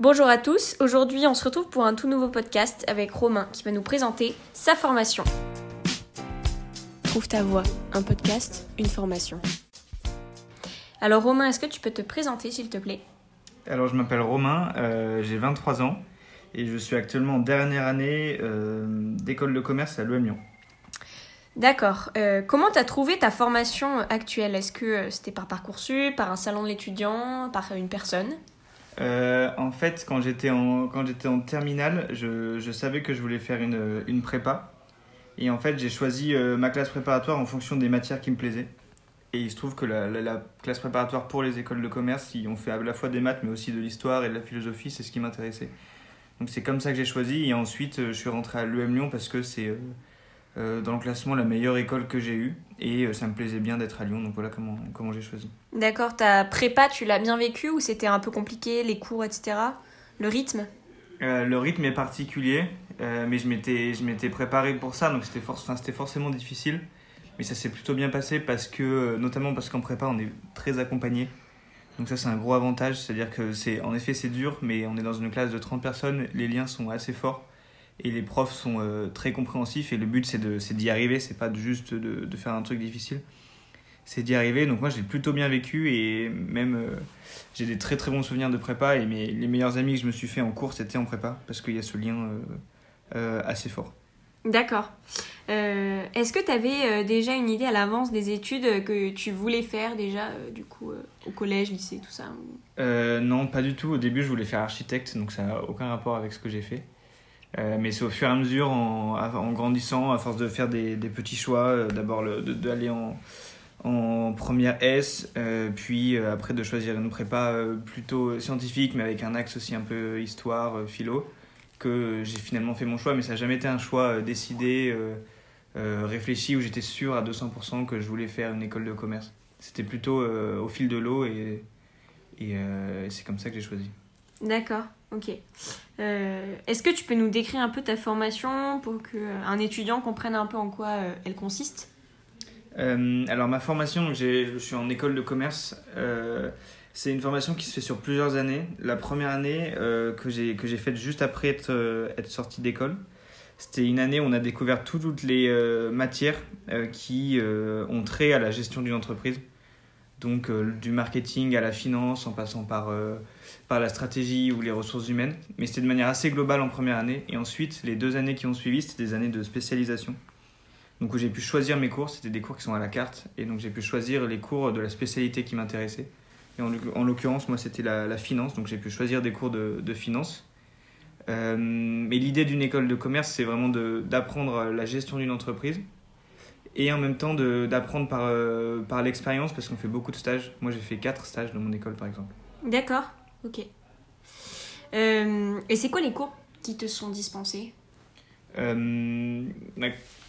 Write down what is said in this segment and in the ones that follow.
Bonjour à tous, aujourd'hui on se retrouve pour un tout nouveau podcast avec Romain qui va nous présenter sa formation. Trouve ta voix, un podcast, une formation. Alors Romain, est-ce que tu peux te présenter s'il te plaît? Alors je m'appelle Romain, euh, j'ai 23 ans et je suis actuellement en dernière année euh, d'école de commerce à l'EM Lyon. D'accord. Euh, comment tu as trouvé ta formation actuelle? Est-ce que euh, c'était par Parcoursup, par un salon de l'étudiant, par une personne? Euh, en fait, quand j'étais en, quand j'étais en terminale, je, je savais que je voulais faire une, une prépa. Et en fait, j'ai choisi euh, ma classe préparatoire en fonction des matières qui me plaisaient. Et il se trouve que la, la- la classe préparatoire pour les écoles de commerce, ils ont fait à la fois des maths, mais aussi de l'histoire et de la philosophie, c'est ce qui m'intéressait. Donc c'est comme ça que j'ai choisi. Et ensuite, euh, je suis rentré à l'EM Lyon parce que c'est dans le classement la meilleure école que j'ai eue. Et euh, ça me plaisait bien d'être à Lyon. Donc voilà comment, comment j'ai choisi. D'accord, ta prépa, tu l'as bien vécu ou c'était un peu compliqué, les cours, etc. Le rythme? Euh, le rythme est particulier, euh, mais je m'étais, je m'étais préparé pour ça, donc c'était, for- c'était forcément difficile. Mais ça s'est plutôt bien passé parce que, euh, notamment parce qu'en prépa, on est très accompagné. Donc ça, c'est un gros avantage, c'est-à-dire que c'est, en effet, c'est dur, mais on est dans une classe de 30 personnes, les liens sont assez forts et les profs sont euh, très compréhensifs. Et le but, c'est, d'y arriver, c'est pas juste de, de faire un truc difficile, c'est d'y arriver. Donc moi, j'ai plutôt bien vécu et même euh, j'ai des très très bons souvenirs de prépa et mes, les meilleurs amis que je me suis fait en cours, c'était en prépa parce qu'il y a ce lien euh, assez fort. D'accord. Est-ce que tu avais déjà une idée à l'avance des études que tu voulais faire déjà, du coup, au collège, lycée, tout ça non, pas du tout. Au début, je voulais faire architecte, donc ça n'a aucun rapport avec ce que j'ai fait. Euh, mais c'est au fur et à mesure, en, en grandissant, à force de faire des, des petits choix, euh, d'abord d'aller en, en première S, euh, puis euh, après de choisir une prépa plutôt scientifique, mais avec un axe aussi un peu histoire, philo, que j'ai finalement fait mon choix, mais ça n'a jamais été un choix décidé, réfléchi, où j'étais sûr à 200% que je voulais faire une école de commerce. C'était plutôt au fil de l'eau et, et c'est comme ça que j'ai choisi. D'accord, ok. Euh, Est-ce que tu peux nous décrire un peu ta formation pour qu'un étudiant comprenne un peu en quoi euh, elle consiste? Euh, alors ma formation, je suis en école de commerce. euh, c'est une formation qui se fait sur plusieurs années. La première année euh, que j'ai faite juste après être, euh, être sorti d'école, c'était une année où on a découvert tout- toutes les euh, matières euh, qui euh, ont trait à la gestion d'une entreprise. Donc euh, du marketing à la finance, en passant par, euh, par la stratégie ou les ressources humaines. Mais c'était de manière assez globale en première année. Et ensuite, les deux années qui ont suivi, c'était des années de spécialisation. Donc où j'ai pu choisir mes cours, c'était des cours qui sont à la carte, et donc j'ai pu choisir les cours de la spécialité qui m'intéressait. Et en, en l'occurrence, moi, c'était la, la finance, donc j'ai pu choisir des cours de, de finance. Euh, mais l'idée d'une école de commerce, c'est vraiment d'apprendre la gestion d'une entreprise, et en même temps d'apprendre par, euh, par l'expérience, parce qu'on fait beaucoup de stages. Moi, j'ai fait quatre stages dans mon école, par exemple. D'accord, ok. Euh, et c'est quoi les cours qui te sont dispensés? Euh, bah,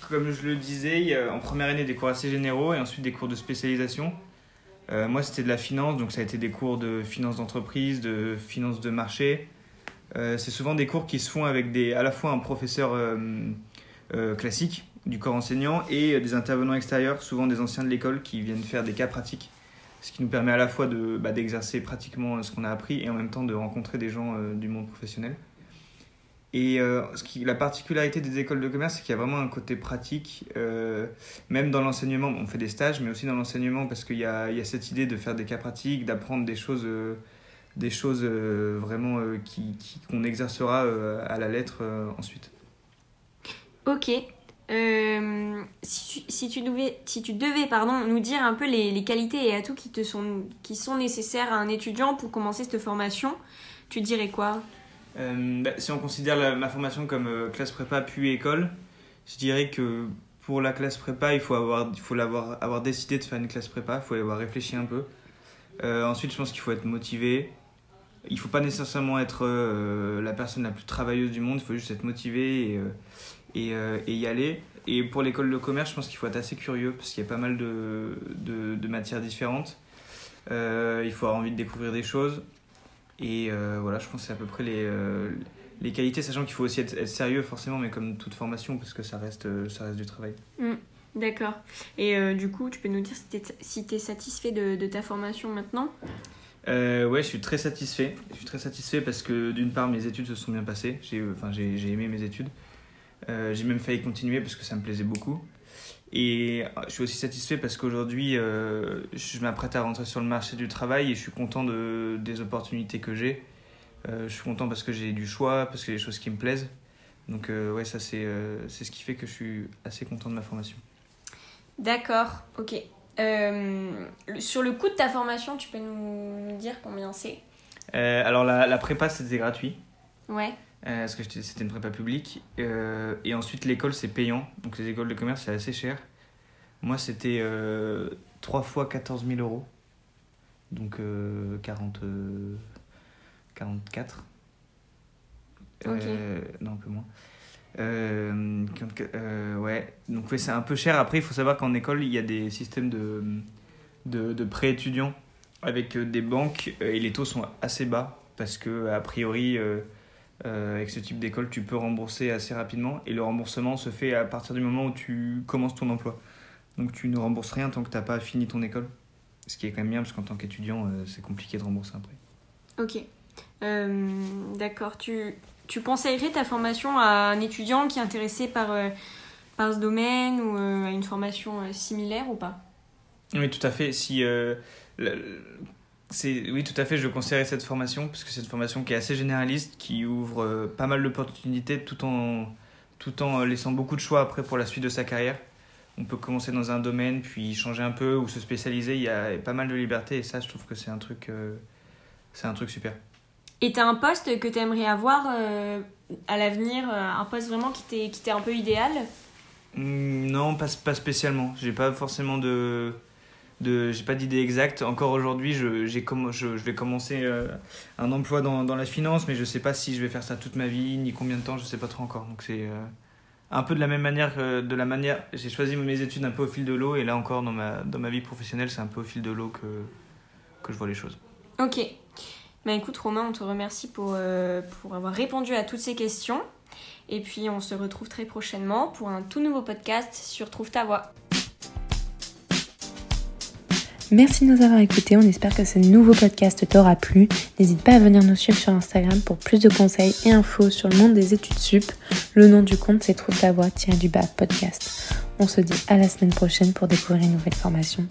comme je le disais, il y a en première année des cours assez généraux et ensuite des cours de spécialisation. Euh, moi, c'était de la finance, donc ça a été des cours de finance d'entreprise, de finance de marché. C'est souvent des cours qui se font avec des, à la fois un professeur classique du corps enseignant et des intervenants extérieurs, souvent des anciens de l'école qui viennent faire des cas pratiques. Ce qui nous permet à la fois de, bah, d'exercer pratiquement ce qu'on a appris et en même temps de rencontrer des gens euh, du monde professionnel. Et euh, ce qui, la particularité des écoles de commerce, c'est qu'il y a vraiment un côté pratique, euh, même dans l'enseignement. On fait des stages, mais aussi dans l'enseignement, parce qu'il y a, il y a cette idée de faire des cas pratiques, d'apprendre des choses, euh, des choses euh, vraiment euh, qui, qui- qu'on exercera euh, à la lettre euh, ensuite. Ok. Euh, si, tu, devais, si tu devais pardon, nous dire un peu les, qualités et atouts qui, te sont, qui sont nécessaires à un étudiant pour commencer cette formation, tu dirais quoi? Euh, bah, si on considère ma formation comme euh, classe prépa puis école, je dirais que pour la classe prépa, il faut avoir, il faut l'avoir, avoir décidé de faire une classe prépa, il faut y avoir réfléchi un peu. Ensuite, je pense qu'il faut être motivé. Il faut pas nécessairement être la personne la plus travailleuse du monde, il faut juste être motivé et, euh, et y aller. Et pour l'école de commerce, je pense qu'il faut être assez curieux parce qu'il y a pas mal de, de, de matières différentes. Euh, il faut avoir envie de découvrir des choses. Et euh, voilà, je pense que c'est à peu près les, euh, les qualités, sachant qu'il faut aussi être, être sérieux forcément, mais comme toute formation, parce que ça reste, ça reste du travail. D'accord. Et du coup, tu peux nous dire si t'es si t'es satisfait de, de ta formation maintenant? Ouais, je suis très satisfait. Je suis très satisfait parce que d'une part, mes études se sont bien passées. J'ai, enfin, j'ai, j'ai aimé mes études. Euh, j'ai même failli continuer parce que ça me plaisait beaucoup. Et je suis aussi satisfait parce qu'aujourd'hui, euh, je m'apprête à rentrer sur le marché du travail et je suis content de, des opportunités que j'ai. Euh, je suis content parce que j'ai du choix, parce que a des choses qui me plaisent. Donc euh, ouais, ça c'est euh, ce qui fait que je suis assez content de ma formation. D'accord, ok. Euh, sur le coût de ta formation, tu peux nous, dire combien c'est? Euh, alors la, la prépa c'était gratuit. Ouais. Euh, parce que c'était une prépa publique. Euh, et ensuite, l'école, c'est payant. Donc, les écoles de commerce, c'est assez cher. Moi, c'était euh, 3 fois 14 000 euros. Donc, euh, 40, euh, 44. Euh, non, un peu moins. Euh, 44, euh, ouais, donc ouais, c'est un peu cher. Après, il faut savoir qu'en école, il y a des systèmes de, de, de prêts étudiants avec des banques et les taux sont assez bas parce que, a priori, euh, euh, avec ce type d'école, tu peux rembourser assez rapidement et le remboursement se fait à partir du moment où tu commences ton emploi. Donc tu ne rembourses rien tant que tu n'as pas fini ton école. Ce qui est quand même bien parce qu'en tant qu'étudiant, euh, c'est compliqué de rembourser après. Ok. Euh, D'accord. Tu, tu conseillerais ta formation à un étudiant qui est intéressé par, par ce domaine ou à une formation similaire ou pas? Oui, tout à fait. Si, oui, tout à fait, je conseillerais cette formation parce que c'est une formation qui est assez généraliste, qui ouvre euh, pas mal d'opportunités tout en, tout en euh, laissant beaucoup de choix après pour la suite de sa carrière. On peut commencer dans un domaine, puis changer un peu ou se spécialiser. Il y a pas mal de liberté et ça, je trouve que c'est un truc, euh, c'est un truc super. Et t'as un poste que t'aimerais avoir euh, à l'avenir, un poste vraiment qui t'est qui t'est un peu idéal? Hmm, Non, pas, pas spécialement. J'ai pas forcément de, de j'ai pas d'idée exacte. Encore aujourd'hui, je, j'ai je, je vais commencer euh, un emploi dans, dans la finance, mais je sais pas si je vais faire ça toute ma vie, ni combien de temps, je sais pas trop encore. Donc c'est euh, un peu de la même manière que de la manière. J'ai choisi mes études un peu au fil de l'eau, et là encore dans ma, dans ma vie professionnelle, c'est un peu au fil de l'eau que, que je vois les choses. Ok. Bah écoute Romain, on te remercie pour, euh, pour avoir répondu à toutes ces questions. Et puis on se retrouve très prochainement pour un tout nouveau podcast sur Trouve ta voix. Merci de nous avoir écoutés, on espère que ce nouveau podcast t'aura plu. N'hésite pas à venir nous suivre sur Instagram pour plus de conseils et infos sur le monde des études sup. Le nom du compte c'est Trouve ta voix du bas podcast. On se dit à la semaine prochaine pour découvrir une nouvelle formation.